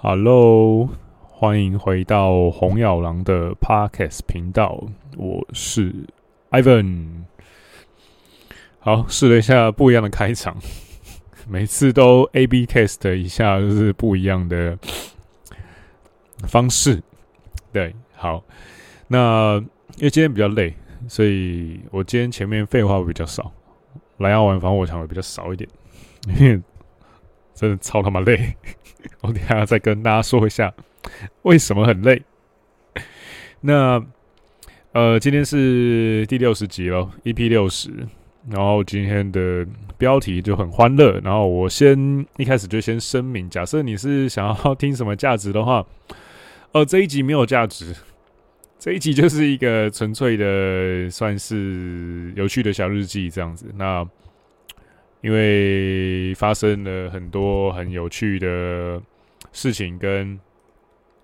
Hello，欢迎回到红耀狼的 Podcast 频道，我是 Ivan。好，试了一下不一样的开场，每次都 AB test 一下，就是不一样的方式。对，好，那因为今天比较累，所以我今天前面废话会比较少，蓝药丸防火墙会比较少一点，因为真的超他妈累。我等下再跟大家说一下为什么很累。那呃，今天是第六十集了，EP 六十。然后今天的标题就很欢乐。然后我先一开始就先声明，假设你是想要听什么价值的话，呃，这一集没有价值，这一集就是一个纯粹的算是有趣的小日记这样子。那因为发生了很多很有趣的事情跟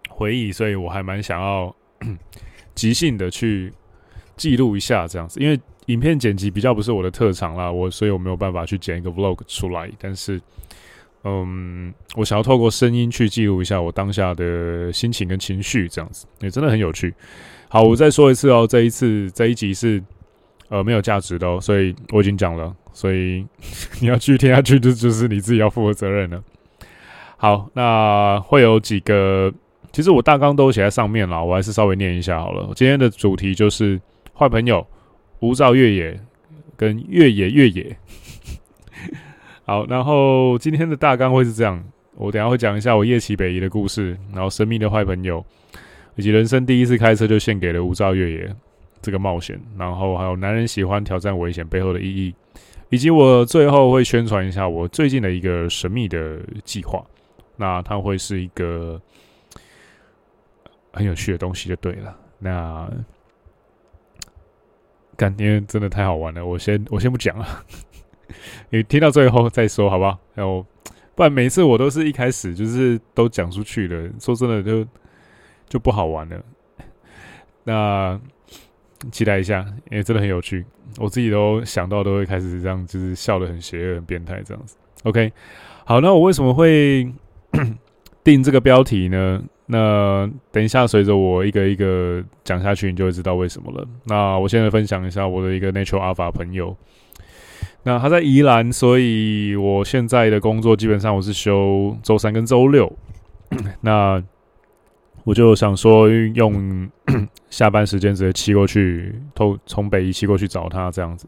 回忆，所以我还蛮想要 即兴的去记录一下这样子。因为影片剪辑比较不是我的特长啦，我所以我没有办法去剪一个 vlog 出来。但是，嗯，我想要透过声音去记录一下我当下的心情跟情绪，这样子也真的很有趣。好，我再说一次哦，这一次这一集是呃没有价值的哦，所以我已经讲了。所以 你要继续听下去，就就是你自己要负责责任了。好，那会有几个，其实我大纲都写在上面了，我还是稍微念一下好了。今天的主题就是坏朋友、无照越野跟越野越野。好，然后今天的大纲会是这样，我等下会讲一下我夜骑北移的故事，然后神秘的坏朋友，以及人生第一次开车就献给了无照越野这个冒险，然后还有男人喜欢挑战危险背后的意义。以及我最后会宣传一下我最近的一个神秘的计划，那它会是一个很有趣的东西就对了。那感觉真的太好玩了，我先我先不讲了，你听到最后再说好不好？然后不然每次我都是一开始就是都讲出去了，说真的就就不好玩了。那。期待一下，因为真的很有趣，我自己都想到都会开始这样，就是笑得很邪恶、很变态这样子。OK，好，那我为什么会 定这个标题呢？那等一下随着我一个一个讲下去，你就会知道为什么了。那我现在分享一下我的一个 Natural Alpha 朋友，那他在宜兰，所以我现在的工作基本上我是休周三跟周六，那。我就想说，用 下班时间直接骑过去，偷从北一骑过去找他，这样子，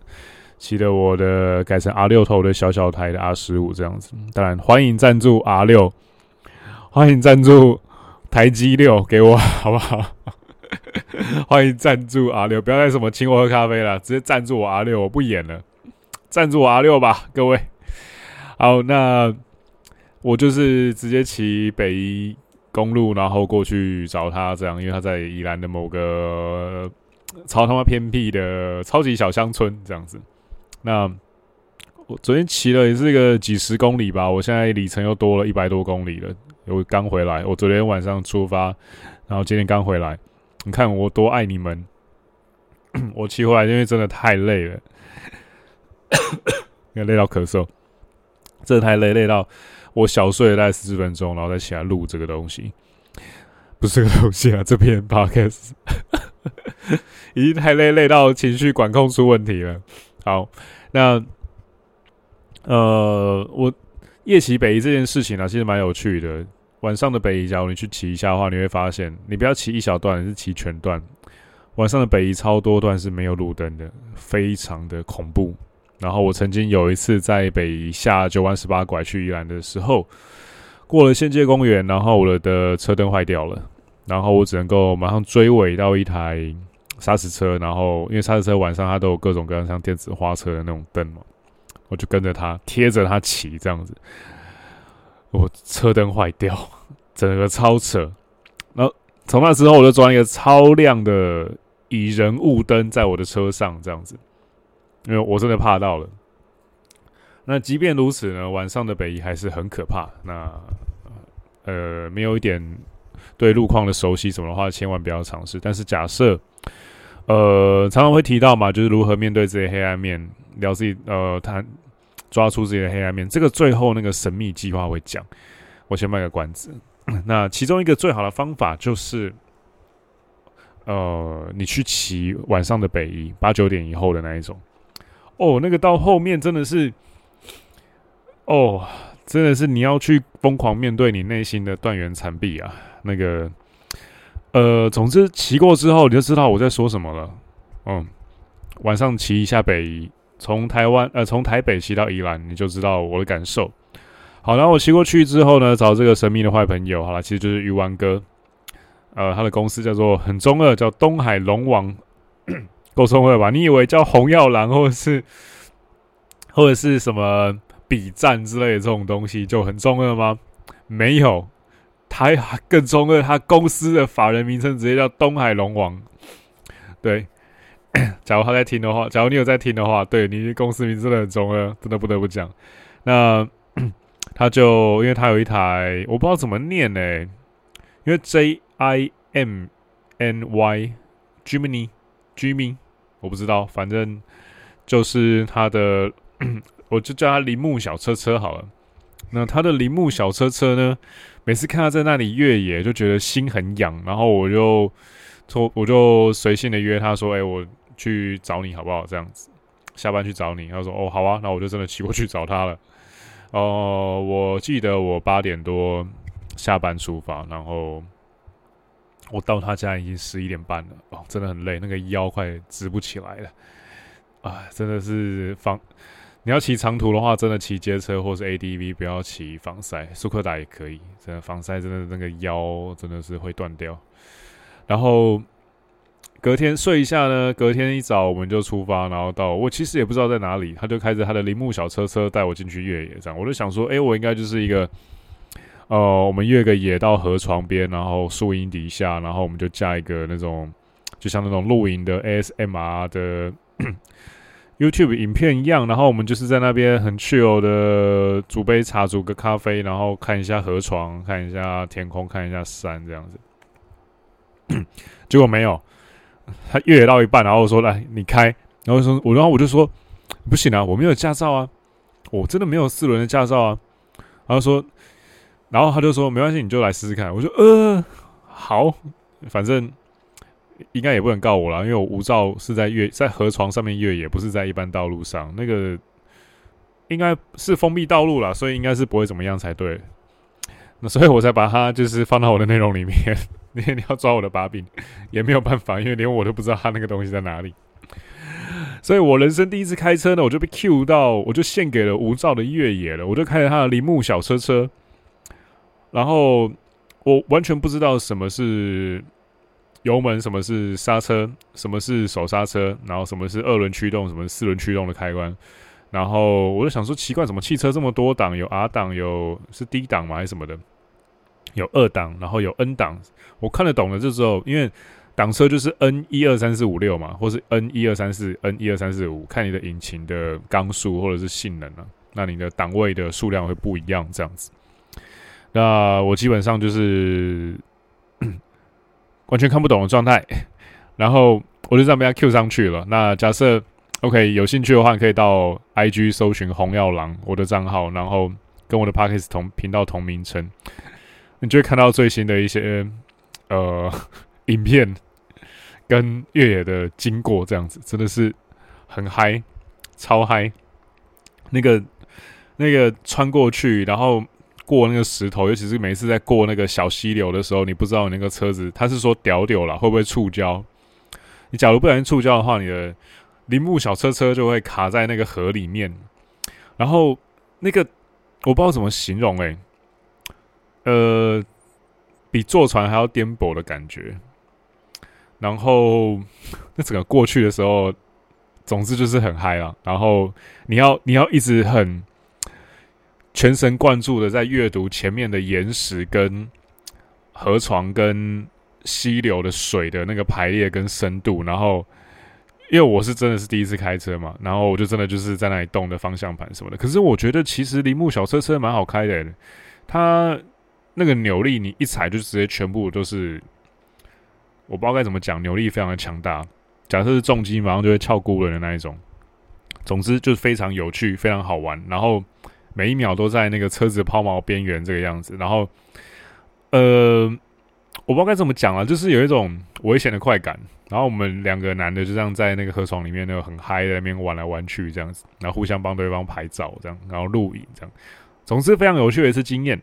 骑的我的改成 R 六头的小小台的 R 十五这样子。当然，欢迎赞助 R 六，欢迎赞助台积六给我，好不好？欢迎赞助 R 六，不要再什么请我喝咖啡了，直接赞助我 R 六，我不演了，赞助我 R 六吧，各位。好，那我就是直接骑北一。公路，然后过去找他，这样，因为他在宜兰的某个超他妈偏僻的超级小乡村，这样子。那我昨天骑了也是一个几十公里吧，我现在里程又多了一百多公里了。我刚回来，我昨天晚上出发，然后今天刚回来。你看我多爱你们！我骑回来因为真的太累了，因 为累到咳嗽，真的太累，累到。我小睡了大概十分钟，然后再起来录这个东西，不是这个东西啊，这篇 podcast 已经太累，累到情绪管控出问题了。好，那呃，我夜骑北移这件事情呢、啊，其实蛮有趣的。晚上的北移，假如你去骑一下的话，你会发现，你不要骑一小段，是骑全段。晚上的北移超多段是没有路灯的，非常的恐怖。然后我曾经有一次在北下九弯十八拐去宜兰的时候，过了县界公园，然后我的车灯坏掉了，然后我只能够马上追尾到一台砂石车，然后因为砂石车晚上它都有各种各样像电子花车的那种灯嘛，我就跟着它贴着它骑这样子，我车灯坏掉，整个超扯。然后从那之后我就装一个超亮的蚁人雾灯在我的车上这样子。因为我真的怕到了。那即便如此呢，晚上的北移还是很可怕。那呃，没有一点对路况的熟悉什么的话，千万不要尝试。但是假设呃，常常会提到嘛，就是如何面对自己黑暗面，聊自己呃，谈抓出自己的黑暗面。这个最后那个神秘计划会讲，我先卖个关子。那其中一个最好的方法就是，呃，你去骑晚上的北移，八九点以后的那一种。哦，那个到后面真的是，哦，真的是你要去疯狂面对你内心的断垣残壁啊！那个，呃，总之骑过之后你就知道我在说什么了。嗯，晚上骑一下北宜，从台湾呃从台北骑到宜兰，你就知道我的感受。好，然后我骑过去之后呢，找这个神秘的坏朋友，好了，其实就是鱼丸哥，呃，他的公司叫做很中二，叫东海龙王，够中二吧？你以为叫红药郎或者是或者是什么比战之类的这种东西就很中二吗？没有，他更中二，他公司的法人名称直接叫东海龙王。对，假如他在听的话，假如你有在听的话，对，你公司名字真的很中二，真的不得不讲。那。他就因为他有一台，我不知道怎么念呢、因为 J I M N Y Jimny Jimmy，我不知道，反正就是他的，我就叫他铃木小车车好了。那他的铃木小车车呢，每次看他在那里越野，就觉得心很痒，然后我就说，我就随性的约他说，哎、我去找你好不好？这样子，下班去找你。他说，哦，好啊，那我就真的骑过去找他了。哦、我记得我八点多下班出发，然后我到他家已经十一点半了。哦，真的很累，那个腰快直不起来了。啊，真的是防，你要骑长途的话，真的骑街车或是 ADV，不要骑防晒，速克达也可以。真的防晒真的那个腰真的是会断掉。然后。隔天睡一下呢，隔天一早我们就出发，然后到我其实也不知道在哪里，他就开着他的铃木小车车带我进去越野，这样我就想说，哎、我应该就是一个，呃，我们越个野到河床边，然后树荫底下，然后我们就架一个那种，就像那种露营的 ASMR 的 YouTube 影片一样，然后我们就是在那边很 chill 的煮杯茶，煮个咖啡，然后看一下河床，看一下天空，看一下山，这样子，结果没有。他越野到一半，然后我说：“来，你开。”然后说：“我，然后我就说，不行啊，我没有驾照啊，我真的没有四轮的驾照啊。”然后说，然后他就说：“没关系，你就来试试看。”我说：“呃，好，反正应该也不能告我了，因为我无照是在越在河床上面越野，不是在一般道路上。那个应该是封闭道路了，所以应该是不会怎么样才对。那所以我才把它就是放到我的内容里面。”你你要抓我的把柄，也没有办法，因为连我都不知道他那个东西在哪里。所以我人生第一次开车呢，我就被 Q 到，我就献给了无照的越野了。我就开着他的铃木小车车，然后我完全不知道什么是油门，什么是刹车，什么是手刹车，然后什么是二轮驱动，什么四轮驱动的开关。然后我就想说，奇怪，怎么汽车这么多档？有 R 档，有是 D 档吗？还是什么的？有二档，然后有 N 档，我看得懂了。这时候，因为档车就是 N 一二三四五六嘛，或是 N 一二三四 N 一二三四五，看你的引擎的缸数或者是性能啊，那你的档位的数量会不一样，这样子。那我基本上就是 完全看不懂的状态，然后我就这样被他 Q 上去了。那假设 OK 有兴趣的话，可以到 IG 搜寻红药郎我的账号，然后跟我的 Podcast 同频道同名称。你就会看到最新的一些呃 影片跟越野的经过，这样子真的是很嗨，超嗨。那个那个穿过去，然后过那个石头，尤其是每次在过那个小溪流的时候，你不知道你那个车子，他是说屌屌了会不会触礁？你假如不小心触礁的话，你的铃木小车车就会卡在那个河里面，然后那个我不知道怎么形容哎、呃，比坐船还要颠簸的感觉。然后那整个过去的时候，总之就是很嗨了。然后你要你要一直很全神贯注的在阅读前面的岩石跟河床跟溪流的水的那个排列跟深度。然后因为我是真的是第一次开车嘛，然后我就真的就是在那里动的方向盘什么的。可是我觉得其实铃木小车车蛮好开的、它。那个扭力，你一踩就直接全部都是，我不知道该怎么讲，扭力非常的强大。假设是重机，马上就会翘孤轮的那一种。总之就是非常有趣，非常好玩。然后每一秒都在那个车子抛锚边缘这个样子。然后，呃，我不知道该怎么讲啊，就是有一种危险的快感。然后我们两个男的就这样在那个河床里面，那个很嗨的那边玩来玩去这样子，然后互相帮对方拍照这样，然后录影这样，总之非常有趣的一次经验。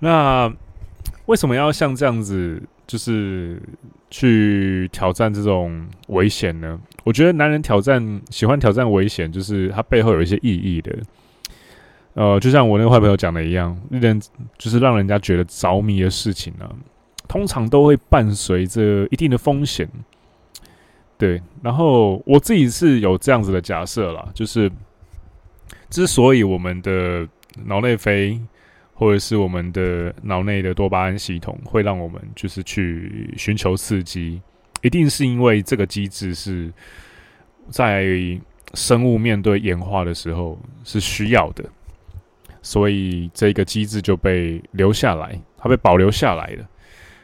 那为什么要像这样子，就是去挑战这种危险呢？我觉得男人挑战喜欢挑战危险，就是他背后有一些意义的。呃，就像我那个坏朋友讲的一样，令人就是让人家觉得着迷的事情呢、啊。通常都会伴随着一定的风险，对。然后我自己是有这样子的假设啦，就是之所以我们的脑内啡或者是我们的脑内的多巴胺系统会让我们就是去寻求刺激，一定是因为这个机制是在生物面对演化的时候是需要的，所以这个机制就被留下来，它被保留下来了。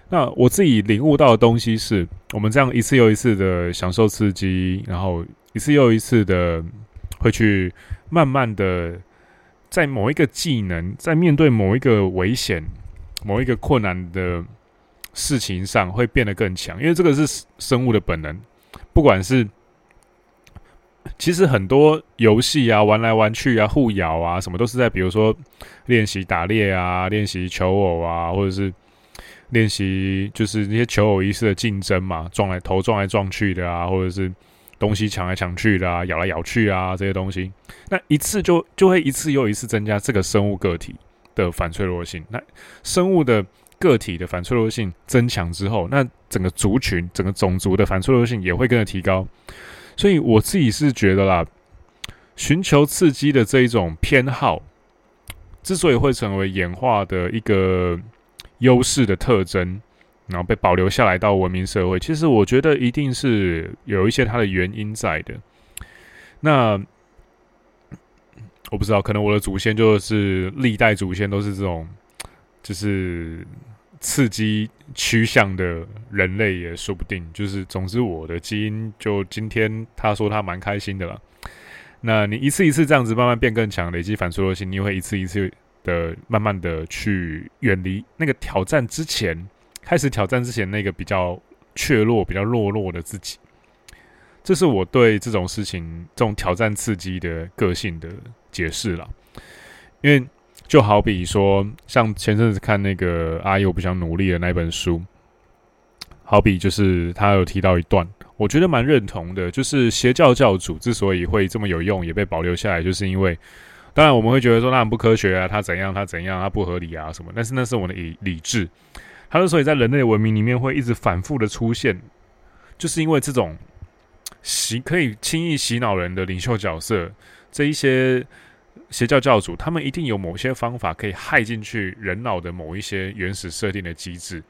那我自己领悟到的东西是，我们这样一次又一次的享受刺激，然后一次又一次的会去慢慢的在某一个技能，在面对某一个危险、某一个困难的事情上，会变得更强。因为这个是生物的本能，不管是其实很多游戏啊，玩来玩去啊，互咬啊，什么都是在比如说练习打猎啊，练习求偶啊，或者是。练习就是那些求偶仪式的竞争嘛，撞来头撞来撞去的啊，或者是东西抢来抢去的啊，咬来咬去啊，这些东西，那一次就就会一次又一次增加这个生物个体的反脆弱性。那生物的个体的反脆弱性增强之后，那整个族群、整个种族的反脆弱性也会跟着提高。所以我自己是觉得啦，寻求刺激的这一种偏好，之所以会成为演化的一个。优势的特征，然后被保留下来到文明社会，其实我觉得一定是有一些它的原因在的。那我不知道，可能我的祖先就是历代祖先都是这种，就是刺激趋向的人类也说不定。就是总之，我的基因就今天他说他蛮开心的了。那你一次一次这样子慢慢变更强，累积反脆弱性，你会一次一次。的慢慢的去远离那个挑战之前，开始挑战之前那个比较怯弱、比较懦弱的自己，这是我对这种事情、这种挑战刺激的个性的解释了。因为就好比说，像前阵子看那个阿姨我不想努力的那本书，好比就是他有提到一段，我觉得蛮认同的，就是邪教教主之所以会这么有用，也被保留下来，就是因为。当然，我们会觉得说那很不科学啊，他怎样，他怎样，他不合理啊什么。但是那是我们的理理智。他之所以在人类文明里面会一直反复的出现，就是因为这种洗可以轻易洗脑人的领袖角色，这一些邪教教主，他们一定有某些方法可以害进去人脑的某一些原始设定的机制。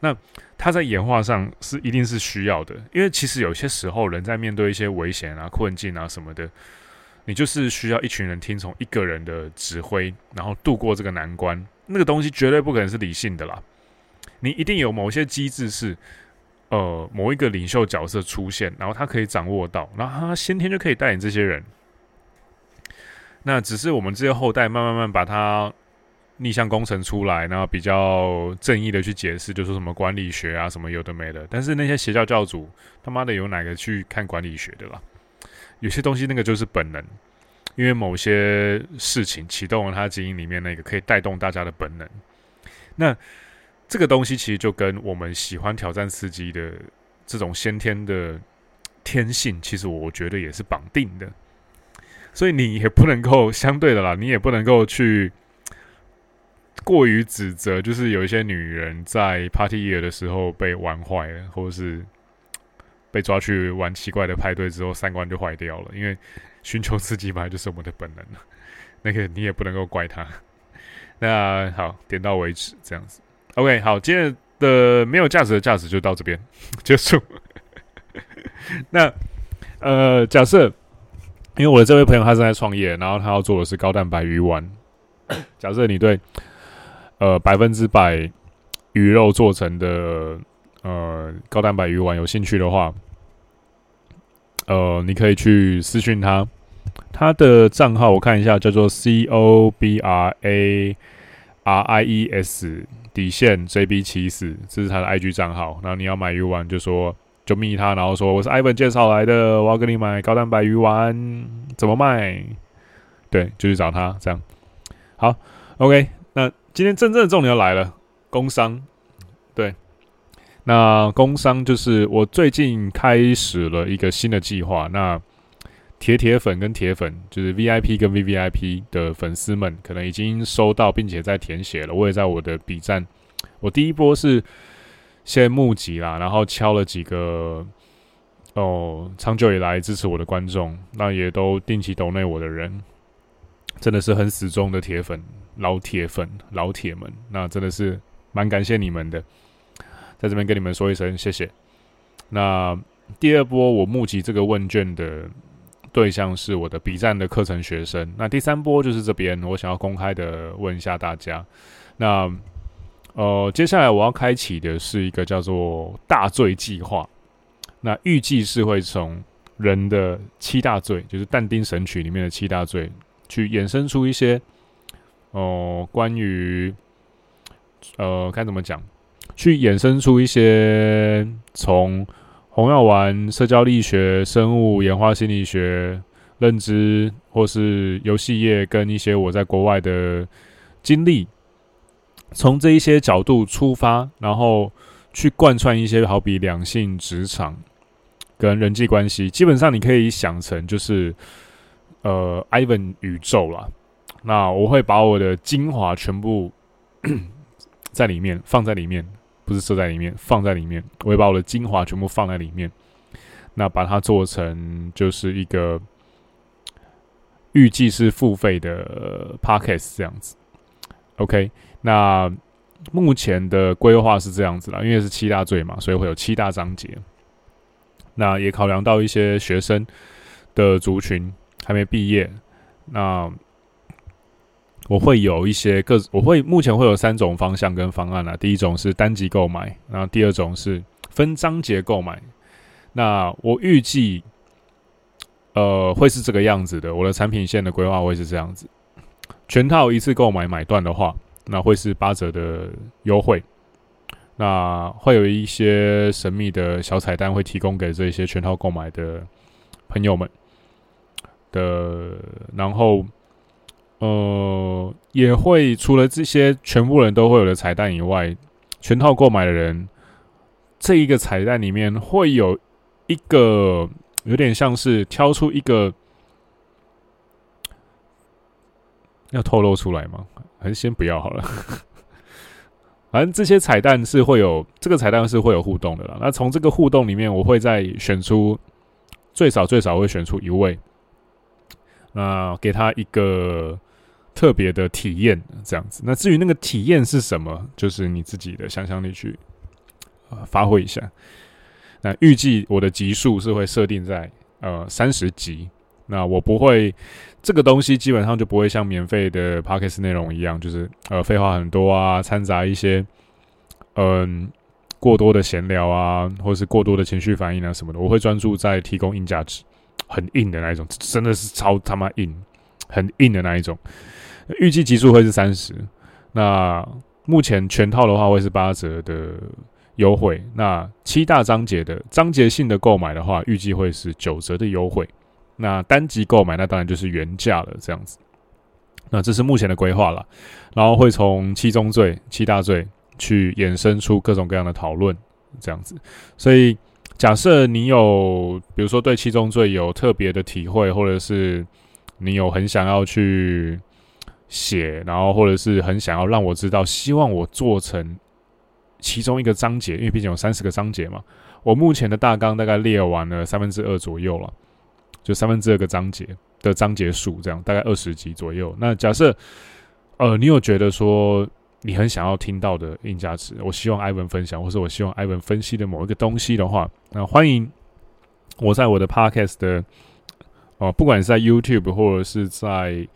那他在演化上是一定是需要的，因为其实有些时候人在面对一些危险啊、困境啊什么的。你就是需要一群人听从一个人的指挥，然后度过这个难关。那个东西绝对不可能是理性的啦。你一定有某些机制是，呃，某一个领袖角色出现，然后他可以掌握到，然后他先天就可以带领这些人。那只是我们这些后代慢慢慢把它逆向工程出来，然后比较正义的去解释，就说什么管理学啊，什么有的没的。但是那些邪教教主他妈的有哪个去看管理学的啦？有些东西那个就是本能，因为某些事情启动了他基因里面那个可以带动大家的本能。那这个东西其实就跟我们喜欢挑战刺激的这种先天的天性，其实我觉得也是绑定的。所以你也不能够相对的啦，你也不能够去过于指责，就是有一些女人在 party year 的时候被玩坏了，或者是。被抓去玩奇怪的派对之后，三观就坏掉了。因为寻求刺激本来就是我们的本能，那个你也不能够怪他。那好，点到为止，这样子。OK，好，今天的没有价值的价值就到这边结束。那呃，假设因为我的这位朋友他正在创业，然后他要做的是高蛋白鱼丸。假设你对呃百分之百鱼肉做成的呃高蛋白鱼丸有兴趣的话，呃，你可以去私讯他，他的账号我看一下，叫做 C O B R A R I E S 底线 J B 七四，这是他的 IG 账号。然后你要买鱼丸，就说就密他，然后说我是 Ivan 介绍来的，我要跟你买高蛋白鱼丸，怎么卖？对，就去找他这样。好，OK，那今天真正的重点要来了，工商。对，那工商就是我最近开始了一个新的计划，那。铁铁粉跟铁粉，就是 VIP 跟 VVIP 的粉丝们，可能已经收到，并且在填写了。我也在我的 B 站，我第一波是先募集啦，然后敲了几个哦，长久以来支持我的观众，那也都定期抖内我的人，真的是很死忠的铁粉、老铁粉、老铁们，那真的是蛮感谢你们的，在这边跟你们说一声谢谢。那第二波我募集这个问卷的。对象是我的 B 站的课程学生。那第三波就是这边，我想要公开的问一下大家。那呃，接下来我要开启的是一个叫做大罪计划。那预计是会从人的七大罪，就是但丁神曲里面的七大罪，去衍生出一些哦、关于呃，该怎么讲？去衍生出一些从。红药丸、社交力学、生物演化心理学、认知，或是游戏业，跟一些我在国外的经历，从这一些角度出发，然后去贯穿一些，好比两性、职场跟人际关系，基本上你可以想成就是呃，Ivan 宇宙啦。那我会把我的精华全部 在里面，放在里面。不是设在里面，放在里面，我会把我的精华全部放在里面，那把它做成就是一个预计是付费的 podcast 这样子。OK，那目前的规划是这样子啦，因为是七大罪嘛，所以会有七大章节。那也考量到一些学生的族群还没毕业，那。我会有一些个，我会目前会有三种方向跟方案啦。第一种是单集购买，然后第二种是分章节购买。那我预计，呃，会是这个样子的。我的产品线的规划会是这样子：全套一次购买买断的话，那会是八折的优惠。那会有一些神秘的小彩蛋会提供给这些全套购买的朋友们的，然后。呃，也会除了这些全部人都会有的彩蛋以外，全套购买的人，这一个彩蛋里面会有一个有点像是挑出一个，要透露出来吗？还是先不要好了。反正这些彩蛋是会有，这个彩蛋是会有互动的啦。那从这个互动里面，我会再选出最少最少会选出一位，那给他一个。特别的体验这样子，那至于那个体验是什么，就是你自己的想象力去呃发挥一下。那预计我的集数是会设定在呃三十集，那我不会这个东西基本上就不会像免费的 Podcast 内容一样，就是呃废话很多啊，掺杂一些嗯、呃、过多的闲聊啊，或是过多的情绪反应啊什么的。我会专注在提供硬价值，很硬的那一种，真的是超他妈硬，很硬的那一种。预计集数会是三十，那目前全套的话会是八折的优惠。那七大章节的章节性的购买的话，预计会是九折的优惠。那单集购买，那当然就是原价了，这样子。那这是目前的规划了，然后会从七宗罪、七大罪去衍生出各种各样的讨论，这样子。所以假设你有，比如说对七宗罪有特别的体会，或者是你有很想要去。写，然后或者是很想要让我知道，希望我做成其中一个章节，因为毕竟有三十个章节嘛。我目前的大纲大概列完了三分之二左右了，就三分之二个章节的章节数，这样大概二十集左右。那假设，呃，你有觉得说你很想要听到的硬价值，我希望艾文分享，或是我希望艾文分析的某一个东西的话，那欢迎我在我的 Podcast 的、呃，不管是在 YouTube 或者是在。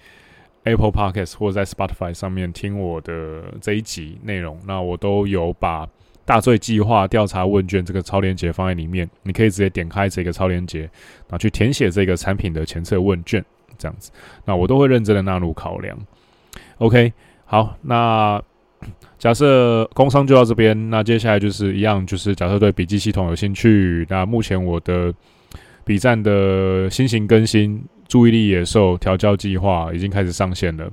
Apple Podcast 或者在 Spotify 上面听我的这一集内容，那我都有把大罪计划调查问卷这个超链接放在里面，你可以直接点开这个超链接，然后去填写这个产品的前测问卷，这样子，那我都会认真的纳入考量。OK，好，那假设工商就到这边，那接下来就是一样，就是假设对笔记系统有兴趣，那目前我的笔站的新型更新，注意力野兽调教计划已经开始上线了。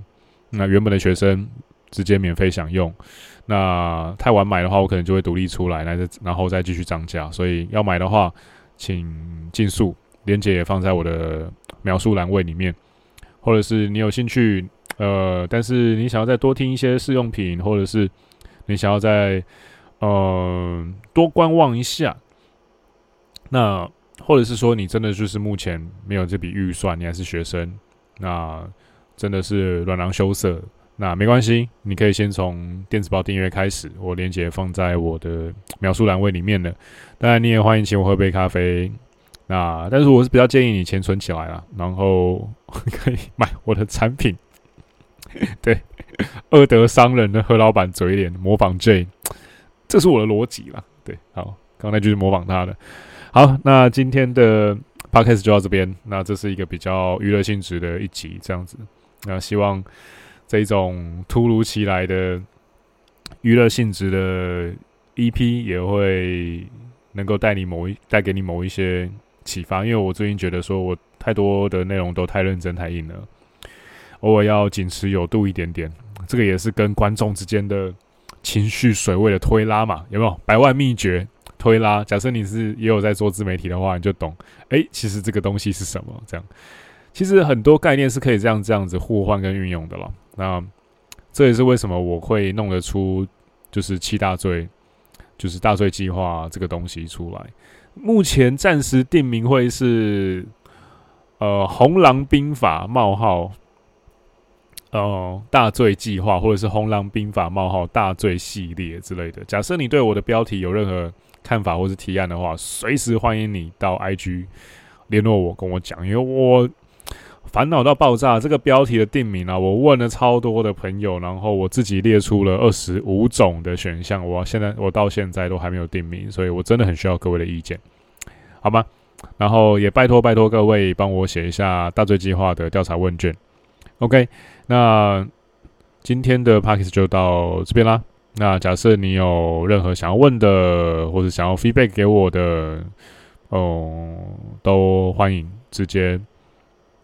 那原本的学生直接免费享用，那太晚买的话，我可能就会独立出来，来然后再继续涨价。所以要买的话，请尽速，链接也放在我的描述栏位里面，或者是你有兴趣。呃，但是你想要再多听一些试用品，或者是你想要再呃多观望一下，那或者是说你真的就是目前没有这笔预算，你还是学生，那真的是软囊羞涩，那没关系，你可以先从电子报订阅开始，我链接放在我的描述栏位里面了。当然，你也欢迎请我喝杯咖啡，那但是我是比较建议你钱存起来啦，然后可以买我的产品。对，二德商人的何老板嘴脸，模仿 J，这是我的逻辑啦。对，好，刚才就是模仿他的。好，那今天的 Podcast 就到这边。那这是一个比较娱乐性质的一集，这样子。那希望这种突如其来的娱乐性质的 EP 也会能够带你某一带给你某一些启发，因为我最近觉得说我太多的内容都太认真太硬了。偶尔要谨持有度一点点，这个也是跟观众之间的情绪水位的推拉嘛，有没有？百万秘诀推拉。假设你是也有在做自媒体的话，你就懂。哎、其实这个东西是什么？这样，其实很多概念是可以这样这样子互换跟运用的了。那这也是为什么我会弄得出就是七大罪，就是大罪计划这个东西出来。目前暂时定名会是呃红狼兵法冒号。哦，大罪计划，或者是红狼兵法冒号大罪系列之类的。假设你对我的标题有任何看法或是提案的话，随时欢迎你到 IG 联络我，跟我讲，因为我烦恼到爆炸。这个标题的定名啊，我问了超多的朋友，然后我自己列出了二十五种的选项，我现在我到现在都还没有定名，所以我真的很需要各位的意见，好吗？然后也拜托拜托各位帮我写一下大罪计划的调查问卷，OK。那今天的 Podcast 就到这边啦。那假设你有任何想要问的，或者想要 feedback 给我的，哦、嗯，都欢迎直接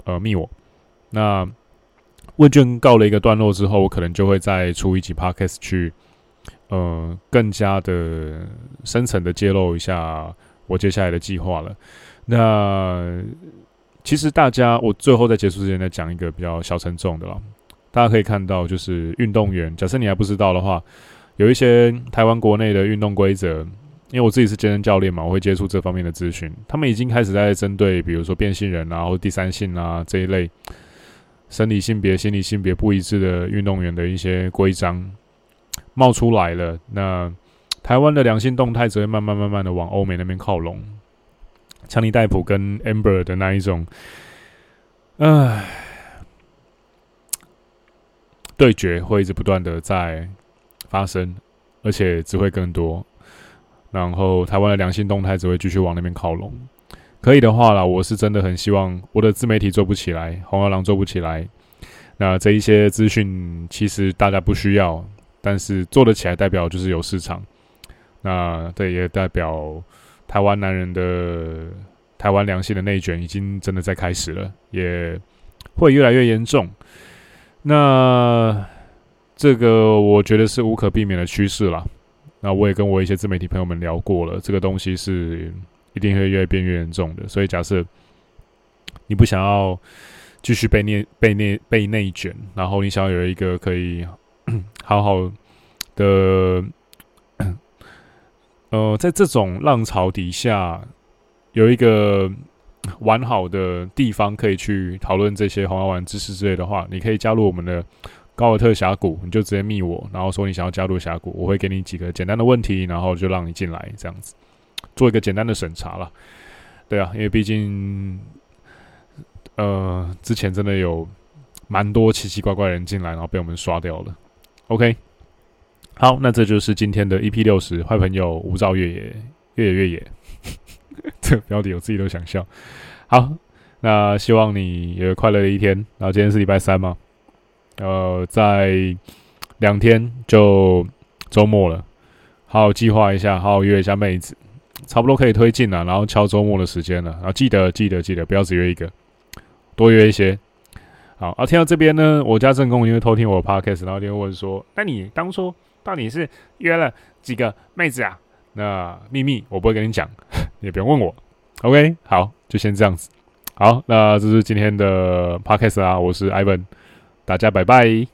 呃密我。那问卷告了一个段落之后，我可能就会再出一集 Podcast 去，呃，更加的深层的揭露一下我接下来的计划了。那其实大家，我最后在结束之前再讲一个比较小沉重的了。大家可以看到，就是运动员。假设你还不知道的话，有一些台湾国内的运动规则，因为我自己是健身教练嘛，我会接触这方面的资讯。他们已经开始在针对，比如说变性人啊，或第三性啊这一类生理性别、心理性别不一致的运动员的一些规章冒出来了。那台湾的良性动态则会慢慢慢慢的往欧美那边靠拢。强尼戴普跟 Amber 的那一种，唉。对决会一直不断的在发生，而且只会更多。然后台湾的良性动态只会继续往那边靠拢。可以的话啦，我是真的很希望我的自媒体做不起来，红二郎做不起来。那这一些资讯其实大家不需要，但是做得起来代表就是有市场。那这也代表台湾男人的台湾良性的内卷已经真的在开始了，也会越来越严重。那这个我觉得是无可避免的趋势啦。那我也跟我一些自媒体朋友们聊过了，这个东西是一定会越变越严重的。所以假设你不想要继续被内被内被内卷，然后你想要有一个可以 好好的，呃，在这种浪潮底下有一个。完好的地方可以去讨论这些红药丸知识之类的话，你可以加入我们的高尔特峡谷，你就直接密我，然后说你想要加入峡谷，我会给你几个简单的问题，然后就让你进来，这样子做一个简单的审查了。对啊，因为毕竟，呃，之前真的有蛮多奇奇怪怪人进来，然后被我们刷掉了。OK，好，那这就是今天的 EP 六十，坏朋友无照越野，越野越野。这标题我自己都想笑。好，那希望你有快乐的一天。然后今天是礼拜三嘛，呃，在两天就周末了，好好计划一下，好好约一下妹子，差不多可以推进了，然后敲周末的时间了。然后记得记得记得，不要只约一个，多约一些。好，啊，听到这边呢，我家正宫因为偷听我的 podcast，然后就问说：“那你当初到底是约了几个妹子啊？”那秘密我不会跟你讲，也不用问我。OK，好，就先这样子。好，那这是今天的 Podcast 啊，我是 Ivan，大家拜拜。